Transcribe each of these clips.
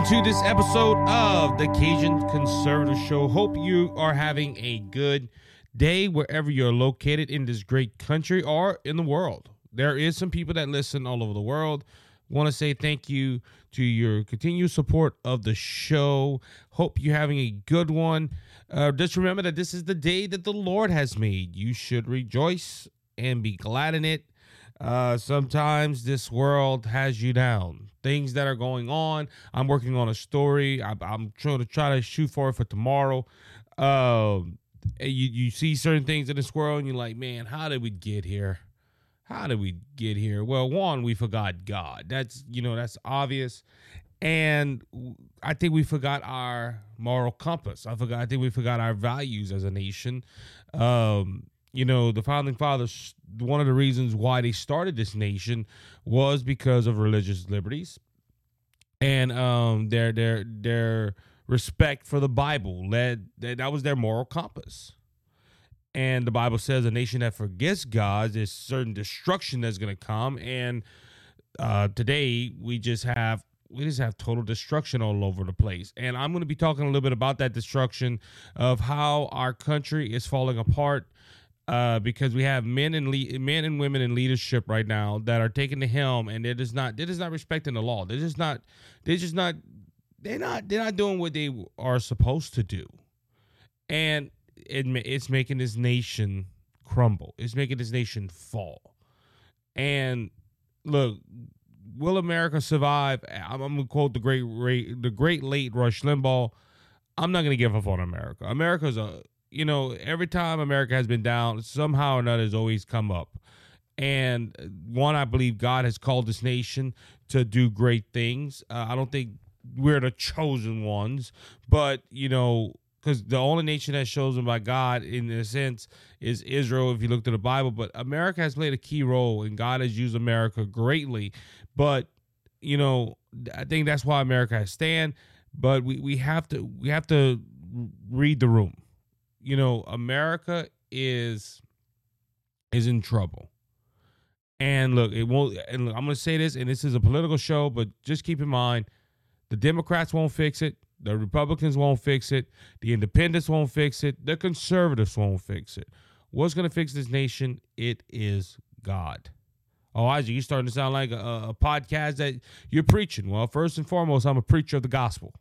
welcome to this episode of the Cajun Conservative Show. Hope you are having a good day wherever you're located in this great country or in the world. There is some people that listen all over the world. Want to say thank you to your continued support of the show. Hope you're having a good one. Uh, just remember that this is the day that the Lord has made. You should rejoice and be glad in it. Uh, sometimes this world has you down. Things that are going on. I'm working on a story. I, I'm trying to try to shoot for it for tomorrow. Um, you you see certain things in this world, and you're like, man, how did we get here? How did we get here? Well, one, we forgot God. That's you know that's obvious, and I think we forgot our moral compass. I forgot. I think we forgot our values as a nation. Um, you know, the founding fathers, one of the reasons why they started this nation was because of religious liberties and um, their their their respect for the Bible led that was their moral compass. And the Bible says a nation that forgets God, there's certain destruction that's going to come. And uh, today we just have we just have total destruction all over the place. And I'm going to be talking a little bit about that destruction of how our country is falling apart uh, because we have men and le- men and women in leadership right now that are taking the helm and they're just not they're just not respecting the law. They're just not they're just not they're not they're not doing what they are supposed to do, and it, it's making this nation crumble. It's making this nation fall. And look, will America survive? I'm, I'm gonna quote the great the great late Rush Limbaugh. I'm not gonna give up on America. America's a you know, every time America has been down, somehow or another has always come up. And one, I believe God has called this nation to do great things. Uh, I don't think we're the chosen ones, but you know, because the only nation that's chosen by God, in a sense, is Israel. If you look to the Bible, but America has played a key role, and God has used America greatly. But you know, I think that's why America has stand. But we, we have to we have to read the room you know, America is is in trouble. And look, it won't. And look, I'm going to say this, and this is a political show, but just keep in mind, the Democrats won't fix it. The Republicans won't fix it. The Independents won't fix it. The Conservatives won't fix it. What's going to fix this nation? It is God. Oh, Isaac, you're starting to sound like a, a podcast that you're preaching. Well, first and foremost, I'm a preacher of the gospel,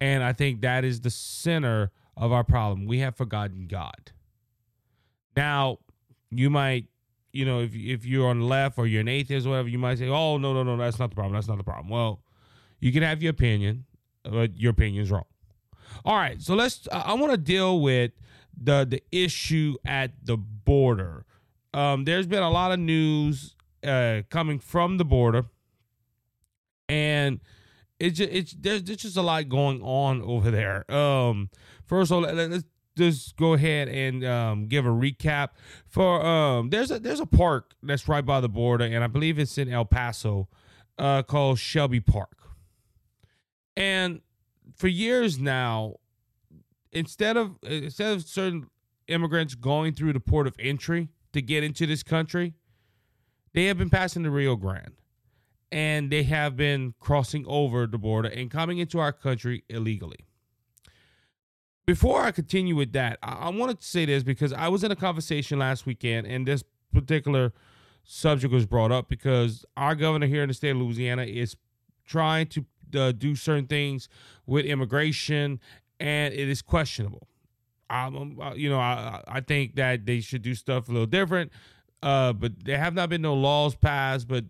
and I think that is the center of our problem. We have forgotten God. Now, you might, you know, if if you're on the left or you're an atheist or whatever, you might say, "Oh, no, no, no, that's not the problem. That's not the problem." Well, you can have your opinion, but your opinion's wrong. All right, so let's. I want to deal with the the issue at the border. Um, there's been a lot of news uh, coming from the border, and it's just, it's there's, there's just a lot going on over there. Um, First of all, let's just go ahead and um, give a recap for um, there's a there's a park that's right by the border, and I believe it's in El Paso, uh, called Shelby Park. And for years now, instead of instead of certain immigrants going through the port of entry to get into this country, they have been passing the Rio Grande, and they have been crossing over the border and coming into our country illegally before I continue with that, I, I wanted to say this because I was in a conversation last weekend, and this particular subject was brought up because our governor here in the state of Louisiana is trying to uh, do certain things with immigration, and it is questionable. Um, you know, I, I think that they should do stuff a little different, uh, but there have not been no laws passed. But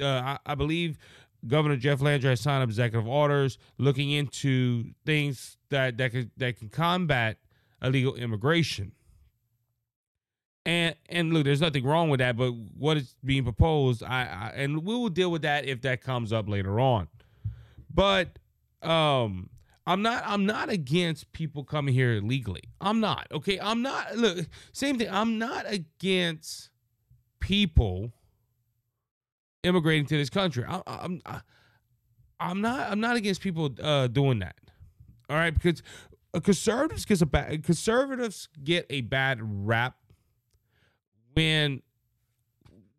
uh, I, I believe Governor Jeff Landry has signed executive orders looking into things that that can that can combat illegal immigration. And and look, there's nothing wrong with that, but what is being proposed, I, I and we will deal with that if that comes up later on. But um I'm not I'm not against people coming here illegally. I'm not. Okay? I'm not look, same thing. I'm not against people immigrating to this country. I, I'm I, I'm not I'm not against people uh, doing that. All right, because conservatives gets a bad conservatives get a bad rap when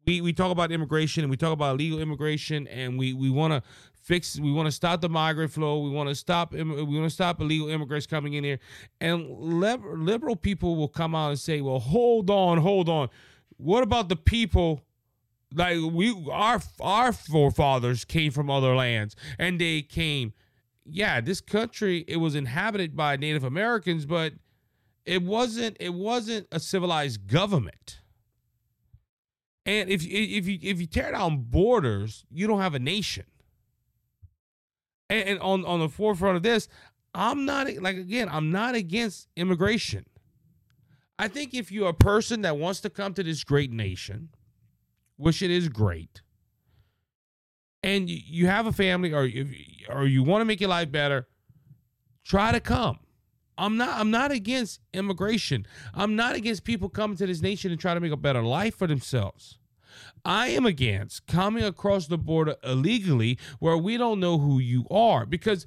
we we talk about immigration and we talk about illegal immigration and we we want to fix we want to stop the migrant flow we want to stop we want to stop illegal immigrants coming in here and liberal people will come out and say well hold on hold on what about the people like we our our forefathers came from other lands and they came yeah this country it was inhabited by native americans but it wasn't it wasn't a civilized government and if if you if you tear down borders you don't have a nation and, and on on the forefront of this, I'm not like again, I'm not against immigration. I think if you're a person that wants to come to this great nation, which it is great, and you have a family or if, or you want to make your life better, try to come. I'm not I'm not against immigration. I'm not against people coming to this nation and trying to make a better life for themselves. I am against coming across the border illegally where we don't know who you are. Because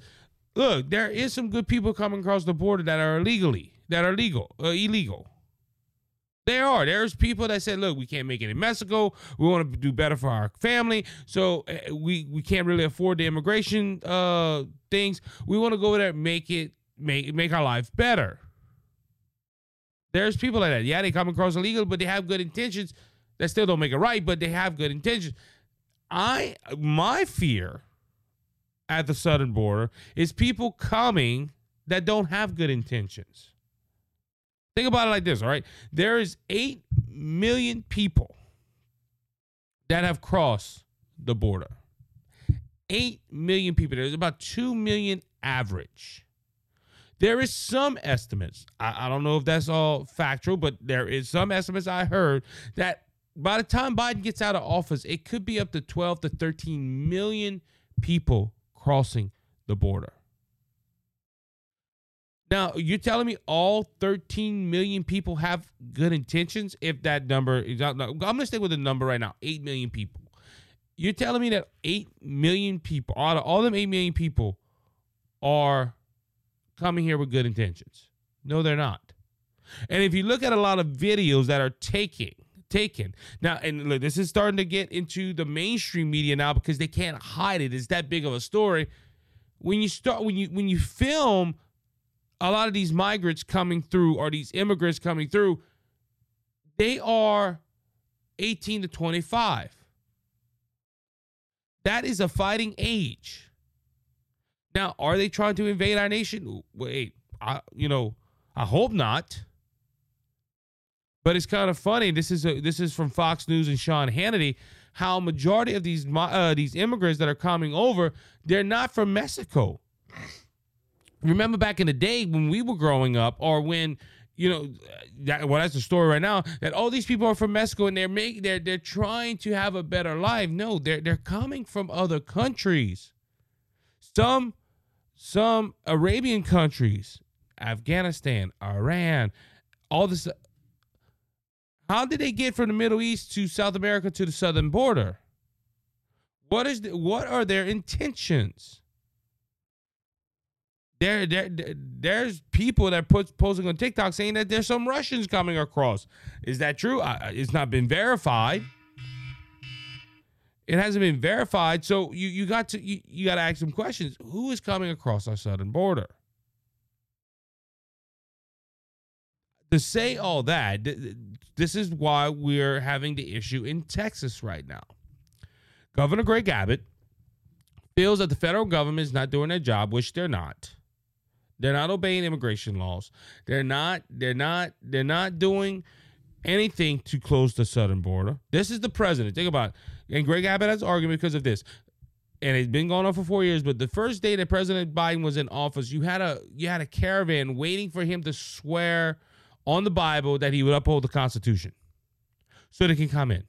look, there is some good people coming across the border that are illegally, that are legal, uh, illegal. There are. There's people that said, "Look, we can't make it in Mexico. We want to do better for our family, so uh, we we can't really afford the immigration uh, things. We want to go there, and make it make make our life better." There's people like that. Yeah, they come across illegal, but they have good intentions. That still don't make it right, but they have good intentions. I my fear at the southern border is people coming that don't have good intentions. Think about it like this, all right? There is 8 million people that have crossed the border. 8 million people. There's about 2 million average. There is some estimates. I, I, don't know if that's all factual, but there is some estimates I heard that by the time Biden gets out of office, it could be up to 12 to 13 million people crossing the border. Now, you're telling me all 13 million people have good intentions? If that number is not, I'm going to stay with the number right now 8 million people. You're telling me that 8 million people, out of all them 8 million people, are coming here with good intentions? No, they're not. And if you look at a lot of videos that are taking taken. Now, and look, this is starting to get into the mainstream media now because they can't hide it. It's that big of a story. When you start, when you when you film a lot of these migrants coming through or these immigrants coming through, they are 18 to 25. That is a fighting age. Now, are they trying to invade our nation? Wait, I, you know, I hope not. But it's kind of funny. This is a, this is from Fox News and Sean Hannity. How majority of these uh, these immigrants that are coming over, they're not from Mexico. Remember back in the day when we were growing up, or when you know, that, well, that's the story right now. That all these people are from Mexico and they're making they're they're trying to have a better life. No, they're they're coming from other countries. Some some Arabian countries, Afghanistan, Iran, all this how did they get from the Middle East to South America to the southern border? What is the, what are their intentions? There, there, there's people that put posting on TikTok saying that there's some Russians coming across. Is that true? It's not been verified. It hasn't been verified, so you you got to you, you got to ask some questions. Who is coming across our southern border? to say all that, this is why we're having the issue in Texas right now. Governor Greg Abbott feels that the federal government is not doing their job, which they're not. They're not obeying immigration laws. They're not. They're not. They're not doing anything to close the southern border. This is the president. Think about it. And Greg Abbott has argument because of this. And it's been going on for four years. But the first day that President Biden was in office, you had a you had a caravan waiting for him to swear on the Bible that he would uphold the Constitution so they can come in.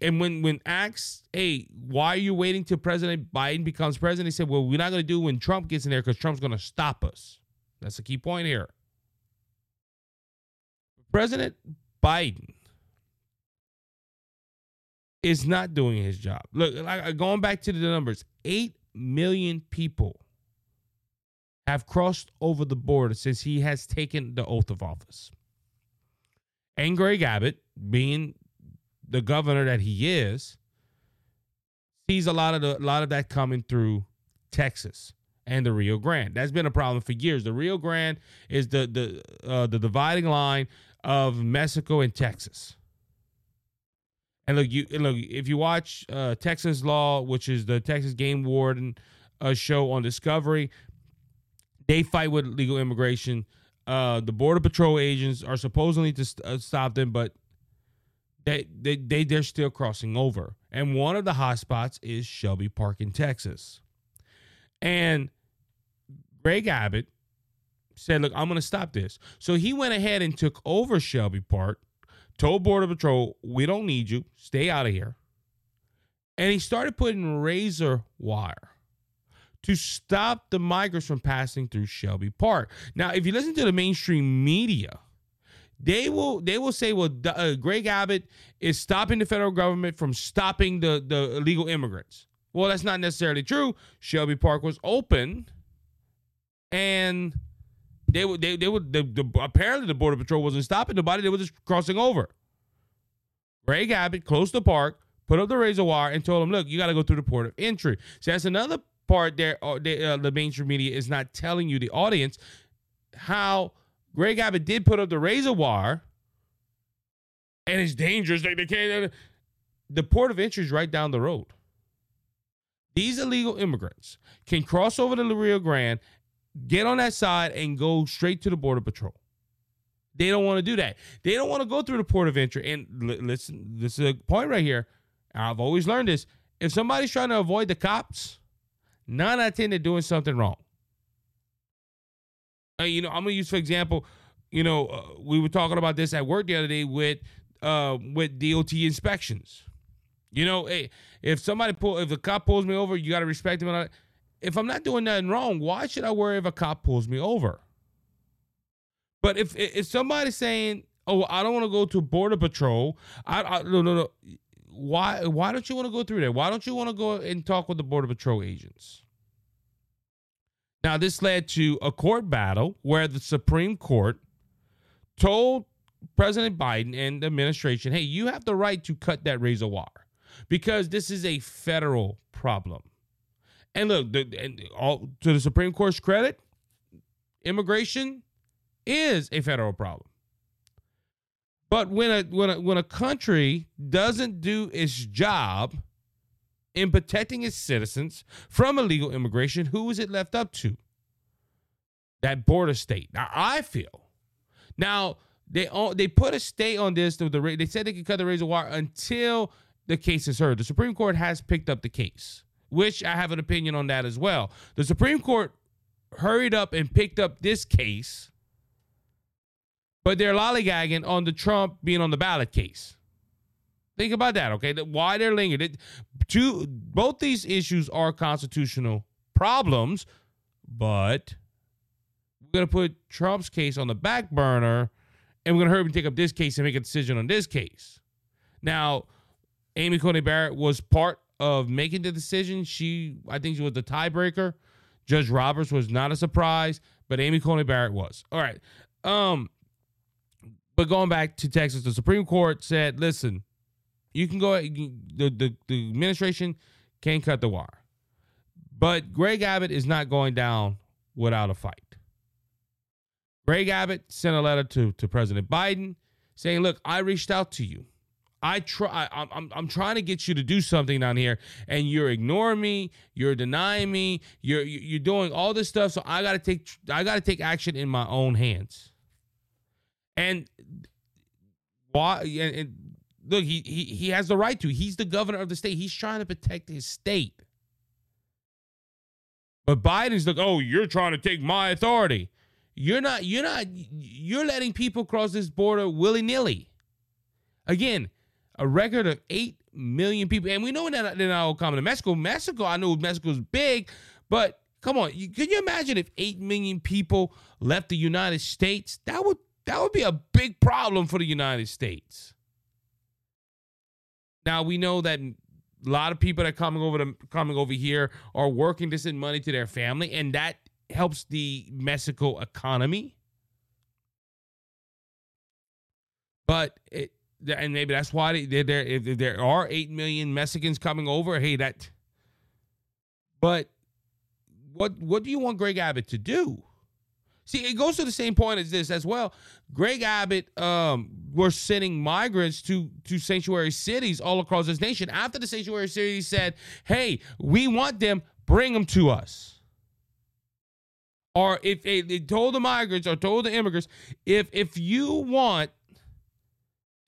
And when when asked, hey, why are you waiting till President Biden becomes president? He said, well, we're not going to do when Trump gets in there because Trump's going to stop us. That's the key point here. President Biden is not doing his job. Look, like, uh, going back to the numbers, 8 million people have crossed over the border since he has taken the oath of office. And Greg Abbott, being the governor that he is, sees a lot of the a lot of that coming through Texas and the Rio Grande. That's been a problem for years. The Rio Grande is the the uh, the dividing line of Mexico and Texas. And look, you look if you watch uh, Texas Law, which is the Texas Game Warden uh, show on Discovery, they fight with legal immigration. Uh, the border patrol agents are supposedly to st- uh, stop them, but they, they they they're still crossing over. And one of the hotspots is Shelby Park in Texas. And Greg Abbott said, "Look, I'm going to stop this." So he went ahead and took over Shelby Park, told Border Patrol, "We don't need you. Stay out of here." And he started putting razor wire to stop the migrants from passing through Shelby Park. Now, if you listen to the mainstream media, they will they will say, well, uh, Greg Abbott is stopping the federal government from stopping the the illegal immigrants. Well, that's not necessarily true. Shelby Park was open, and they would they they would the, apparently the border patrol wasn't stopping nobody. They were just crossing over. Greg Abbott closed the park, put up the razor wire, and told them, "Look, you got to go through the port of entry." So that's another part there. Uh, uh, the mainstream media is not telling you the audience how Greg Abbott did put up the razor wire, and it's dangerous. They, can't. The port of entry is right down the road. These illegal immigrants can cross over the Rio Grande, get on that side, and go straight to the Border Patrol. They don't want to do that. They don't want to go through the port of entry. And listen, this is a point right here. I've always learned this. If somebody's trying to avoid the cops, nine out of ten they're doing something wrong. Uh, you know, I'm gonna use for example. You know, uh, we were talking about this at work the other day with uh, with DOT inspections. You know, hey, if somebody pull, if a cop pulls me over, you got to respect him. If I'm not doing nothing wrong, why should I worry if a cop pulls me over? But if if somebody's saying, "Oh, I don't want to go to border patrol," I, I no no no. Why why don't you want to go through there? Why don't you want to go and talk with the border patrol agents? Now, this led to a court battle where the Supreme Court told President Biden and the administration, hey, you have the right to cut that razor wire because this is a federal problem. And look, the, and all, to the Supreme Court's credit, immigration is a federal problem. But when a when a when a country doesn't do its job in protecting its citizens from illegal immigration, who is it left up to? That border state. Now I feel. Now they they put a stay on this. The, the they said they could cut the razor wire until the case is heard. The Supreme Court has picked up the case, which I have an opinion on that as well. The Supreme Court hurried up and picked up this case, but they're lollygagging on the Trump being on the ballot case. Think about that, okay? Why they're lingering. two, both these issues are constitutional problems, but we're going to put Trump's case on the back burner and we're going to hurry and take up this case and make a decision on this case. Now, Amy Coney Barrett was part of making the decision. She, I think, she was the tiebreaker. Judge Roberts was not a surprise, but Amy Coney Barrett was. All right. Um, but going back to Texas, the Supreme Court said, "Listen, you can go. the, the the administration can cut the wire, but Greg Abbott is not going down without a fight." Greg Abbott sent a letter to to President Biden saying, "Look, I reached out to you. I try. I'm, I'm, I'm trying to get you to do something down here, and you're ignoring me. You're denying me. You're you're doing all this stuff. So I got to take I got to take action in my own hands. And why? And, and look, he, he he has the right to. He's the governor of the state. He's trying to protect his state. But Biden's like, oh, you're trying to take my authority. You're not. You're not. You're letting people cross this border willy nilly. Again, a record of 8 million people. And we know that they're not all coming to Mexico. Mexico, I know Mexico's big, but come on, you, can you imagine if 8 million people left the United States? That would that would be a big problem for the United States. Now we know that a lot of people that are coming over to coming over here are working to send money to their family, and that helps the Mexico economy. But it, and maybe that's why there. If there are eight million Mexicans coming over, hey, that. But what what do you want Greg Abbott to do? See, it goes to the same point as this as well. Greg Abbott um, were sending migrants to to sanctuary cities all across this nation after the sanctuary cities said, "Hey, we want them, bring them to us." Or if they, they told the migrants or told the immigrants, if if you want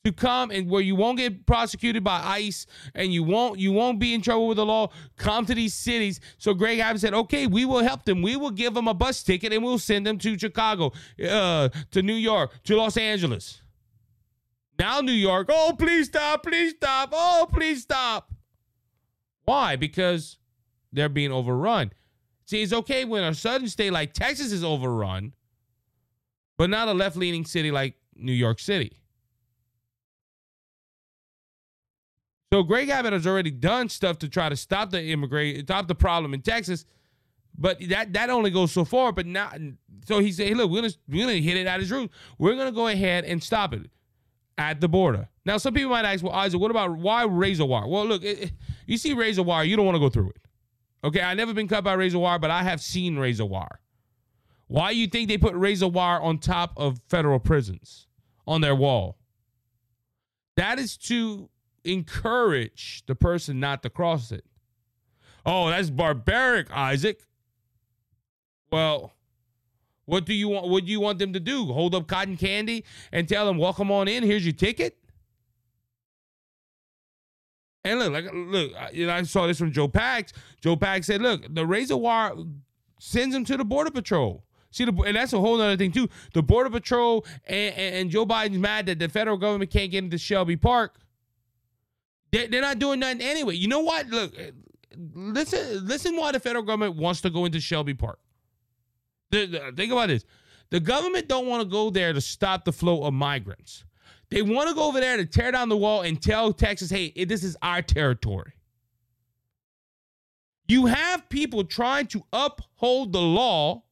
to come and where you won't get prosecuted by ICE and you won't you won't be in trouble with the law. Come to these cities. So Greg Abbott said, "Okay, we will help them. We will give them a bus ticket and we'll send them to Chicago, uh, to New York, to Los Angeles." Now New York, oh please stop, please stop, oh please stop. Why? Because they're being overrun. See, it's okay when a southern state like Texas is overrun, but not a left-leaning city like New York City. So Greg Abbott has already done stuff to try to stop the immigrant, stop the problem in Texas, but that that only goes so far. But now, so he said, hey, "Look, we're gonna we're gonna hit it at his roots. We're gonna go ahead and stop it at the border." Now, some people might ask, "Well, Isaac, what about why razor wire?" Well, look, it, you see razor wire, you don't want to go through it. Okay, I've never been cut by razor wire, but I have seen razor wire. Why do you think they put razor wire on top of federal prisons on their wall? That is to encourage the person not to cross it. Oh, that's barbaric, Isaac. Well, what do you want? What do you want them to do? Hold up cotton candy and tell them, "Welcome on in. Here's your ticket." And look, like, look, you know, I saw this from Joe Pags. Joe Pags said, "Look, the razor wire sends them to the border patrol." See, the, and that's a whole other thing too. The border patrol and, and, and Joe Biden's mad that the federal government can't get into Shelby Park they're, they're not doing nothing anyway. You know what? Look, eh, listen, listen. Why the federal government wants to go into Shelby Park? The, the, think about this: the government don't want to go there to stop the flow of migrants. They want to go over there to tear down the wall and tell Texas, "Hey, this is our territory." You have people trying to uphold the law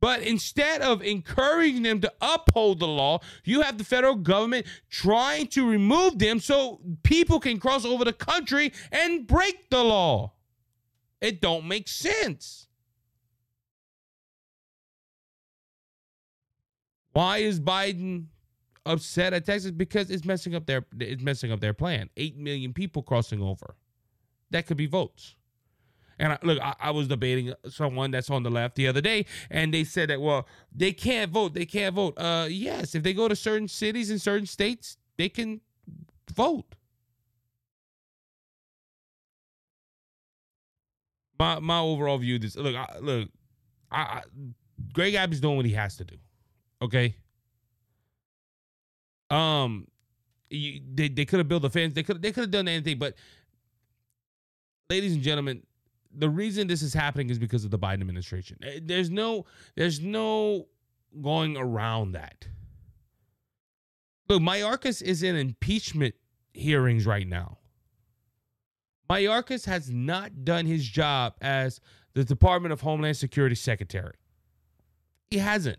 but instead of encouraging them to uphold the law, you have the federal government trying to remove them so people can cross over the country and break the law. It don't make sense. Why is Biden upset at Texas? Because it's messing up their it's messing up their plan. Eight million people crossing over. That could be votes. And I, look, I, I, was debating someone that's on the left the other day, and they said that well, they can't vote. They can't vote. Uh, yes, if they go to certain cities in certain states, they can vote. My my overall view this look I, look, I, I Greg Abbott's doing what he has to do. Okay. Um, you, they they could have built a fence. They could they could have done anything, but ladies and gentlemen, the reason this is happening is because of the Biden administration. Eh, there's no there's no going around that. Look, Mayorkas is in impeachment hearings right now. Mayorkas has not done his job as the Department of Homeland Security Secretary. He hasn't.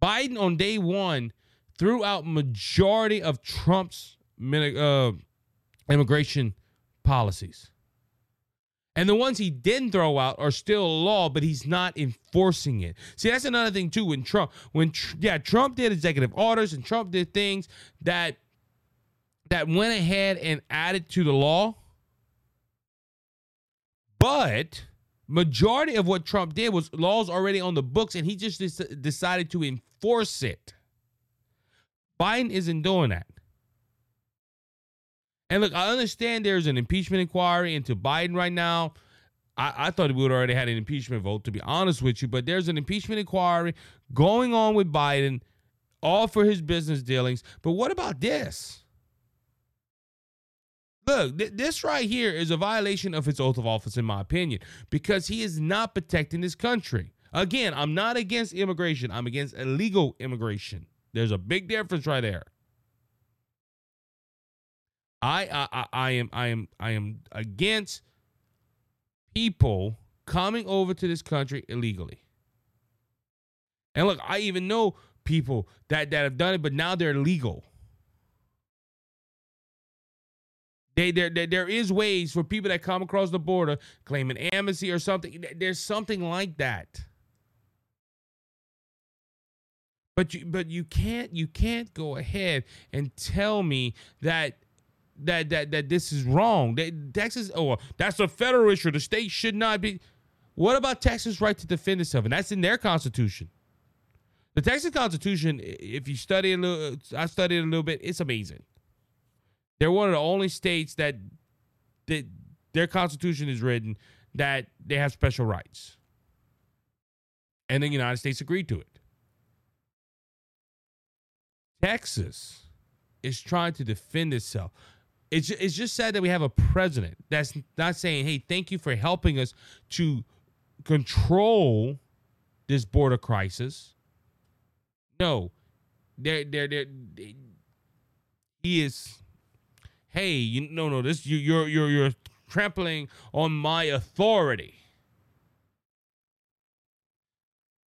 Biden on day one threw out majority of Trump's uh, immigration policies. And the ones he didn't throw out are still law, but he's not enforcing it. See, that's another thing too. When Trump, when yeah, Trump did executive orders and Trump did things that that went ahead and added to the law. But majority of what Trump did was laws already on the books, and he just decided to enforce it. Biden isn't doing that. And look, I understand there's an impeachment inquiry into Biden right now. I, I thought we would already had an impeachment vote, to be honest with you, but there's an impeachment inquiry going on with Biden, all for his business dealings. But what about this? Look, th- this right here is a violation of his oath of office, in my opinion, because he is not protecting this country. Again, I'm not against immigration, I'm against illegal immigration. There's a big difference right there. I, I I am I am I am against people coming over to this country illegally. And look, I even know people that that have done it, but now they're legal. They, there, there, there is ways for people that come across the border claiming amnesty or something. There's something like that. But you, but you can't, you can't go ahead and tell me that that that that this is wrong. That Texas, oh, that's a federal issue. The state should not be. What about Texas' right to defend itself? And that's in their constitution. The Texas Constitution, if you study a little, I studied a little bit. It's amazing. They're one of the only states that, that their constitution is written that they have special rights. And the United States agreed to it. Texas is trying to defend itself. It's, it's just sad that we have a president that's not saying, hey, thank you for helping us to control this border crisis. No, they're, they're, they, he is hey, you no no this you you're you're you're trampling on my authority.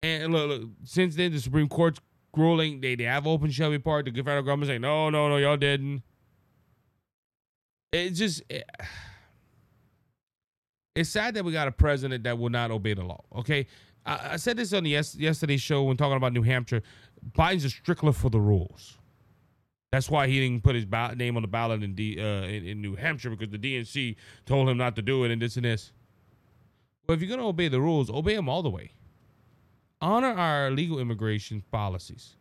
And look, look, since then the Supreme Court's ruling, they, they have opened Shelby Park. The federal government saying, no, no, no, y'all didn't. It's just it, it's sad that we got a president that will not obey the law. Okay. I, I said this on the yes, yesterday's show when talking about New Hampshire. Biden's a strickler for the rules. That's why he didn't put his ba- name on the ballot in, D, uh, in, in New Hampshire because the DNC told him not to do it and this and this. Well, if you're going to obey the rules, obey them all the way. Honor our legal immigration policies.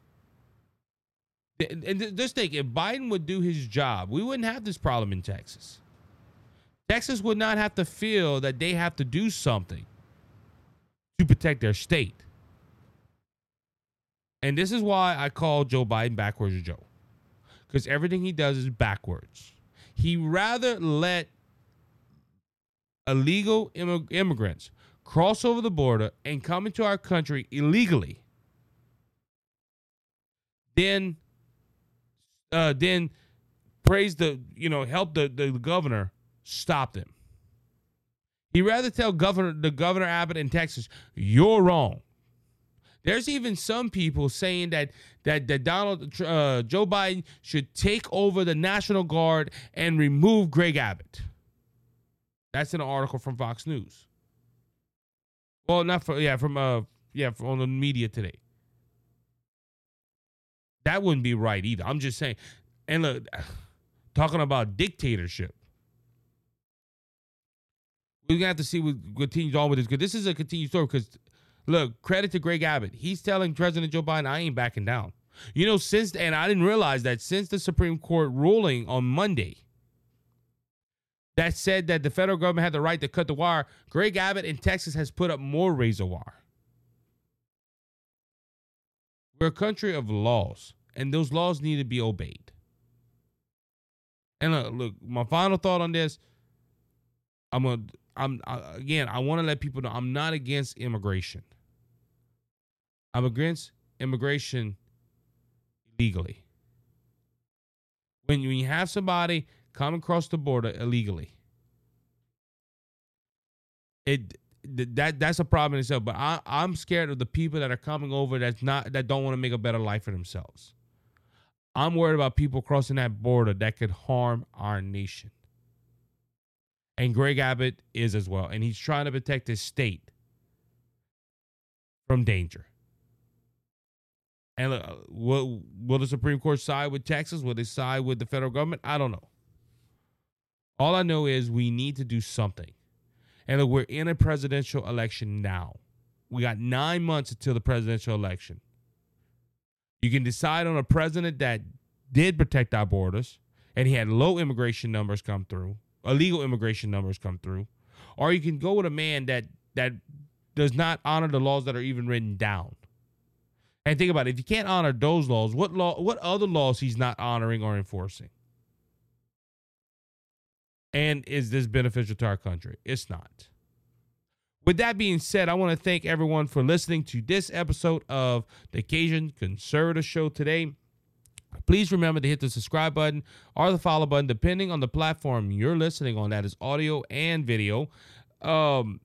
And just think, if Biden would do his job, we wouldn't have this problem in Texas. Texas would not have to feel that they have to do something to protect their state. And this is why I call Joe Biden backwards Joe because everything he does is backwards. He rather let illegal immig- immigrants cross over the border and come into our country illegally then uh, then praise the you know help the, the governor stop them he rather tell governor the governor abbott in texas you're wrong there's even some people saying that that that Donald uh, Joe Biden should take over the National Guard and remove Greg Abbott. That's in an article from Fox News. Well, not for yeah from uh yeah from on the media today. That wouldn't be right either. I'm just saying. And look, talking about dictatorship. We're gonna have to see what continues on with this because this is a continued story because Look, credit to Greg Abbott. He's telling President Joe Biden, I ain't backing down. You know, since, and I didn't realize that since the Supreme Court ruling on Monday that said that the federal government had the right to cut the wire, Greg Abbott in Texas has put up more razor wire. We're a country of laws, and those laws need to be obeyed. And look, look my final thought on this, I'm a, I'm I, again, I want to let people know I'm not against immigration. I'm against immigration illegally. When you have somebody come across the border illegally, it that that's a problem in itself. But I, I'm scared of the people that are coming over that's not that don't want to make a better life for themselves. I'm worried about people crossing that border that could harm our nation. And Greg Abbott is as well. And he's trying to protect his state from danger. And uh, will will the Supreme Court side with Texas? Will they side with the federal government? I don't know. All I know is we need to do something. And look, we're in a presidential election now. We got nine months until the presidential election. You can decide on a president that did protect our borders and he had low immigration numbers come through, illegal immigration numbers come through, or you can go with a man that that does not honor the laws that are even written down. And think about it, if you can't honor those laws, what law what other laws he's not honoring or enforcing? And is this beneficial to our country? It's not. With that being said, I want to thank everyone for listening to this episode of the Cajun Conservative Show today. Please remember to hit the subscribe button or the follow button, depending on the platform you're listening on. That is audio and video. Um,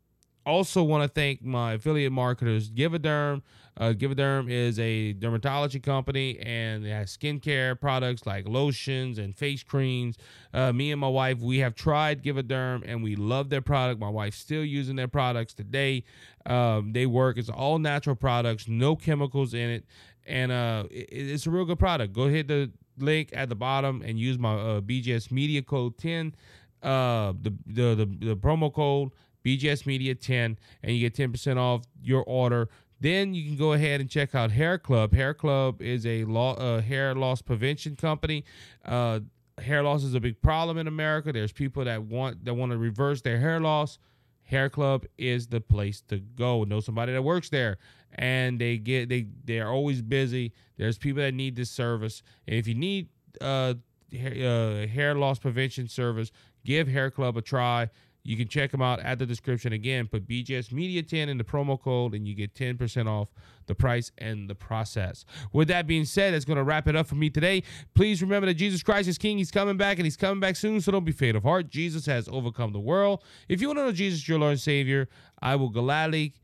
also want to thank my affiliate marketers, Give-A-Derm. Uh, Give-A-Derm is a dermatology company and it has skincare products like lotions and face creams. Uh, me and my wife, we have tried Give-A-Derm and we love their product. My wife's still using their products today. Um, they work. It's all natural products, no chemicals in it, and uh, it, it's a real good product. Go hit the link at the bottom and use my uh, BJS Media Code 10. Uh, the, the the the promo code BJS Media 10, and you get 10% off your order. Then you can go ahead and check out Hair Club. Hair Club is a law, uh, hair loss prevention company. Uh, hair loss is a big problem in America. There's people that want that want to reverse their hair loss. Hair Club is the place to go. Know somebody that works there, and they get they they are always busy. There's people that need this service, and if you need uh, uh, hair loss prevention service, give Hair Club a try. You can check them out at the description again. Put BJS Media 10 in the promo code and you get 10% off the price and the process. With that being said, that's going to wrap it up for me today. Please remember that Jesus Christ is King. He's coming back and he's coming back soon. So don't be faint of heart. Jesus has overcome the world. If you want to know Jesus, your Lord and Savior, I will gladly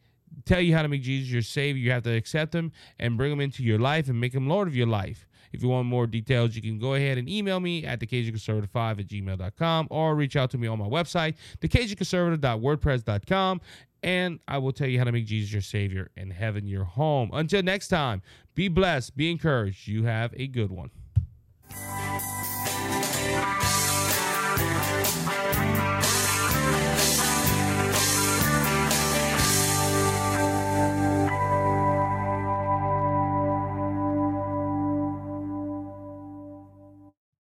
tell you how to make Jesus your Savior. You have to accept him and bring him into your life and make him Lord of your life. If you want more details, you can go ahead and email me at thecajunconservative5 at gmail.com or reach out to me on my website, thecajunconservative.wordpress.com, and I will tell you how to make Jesus your Savior and heaven your home. Until next time, be blessed, be encouraged. You have a good one.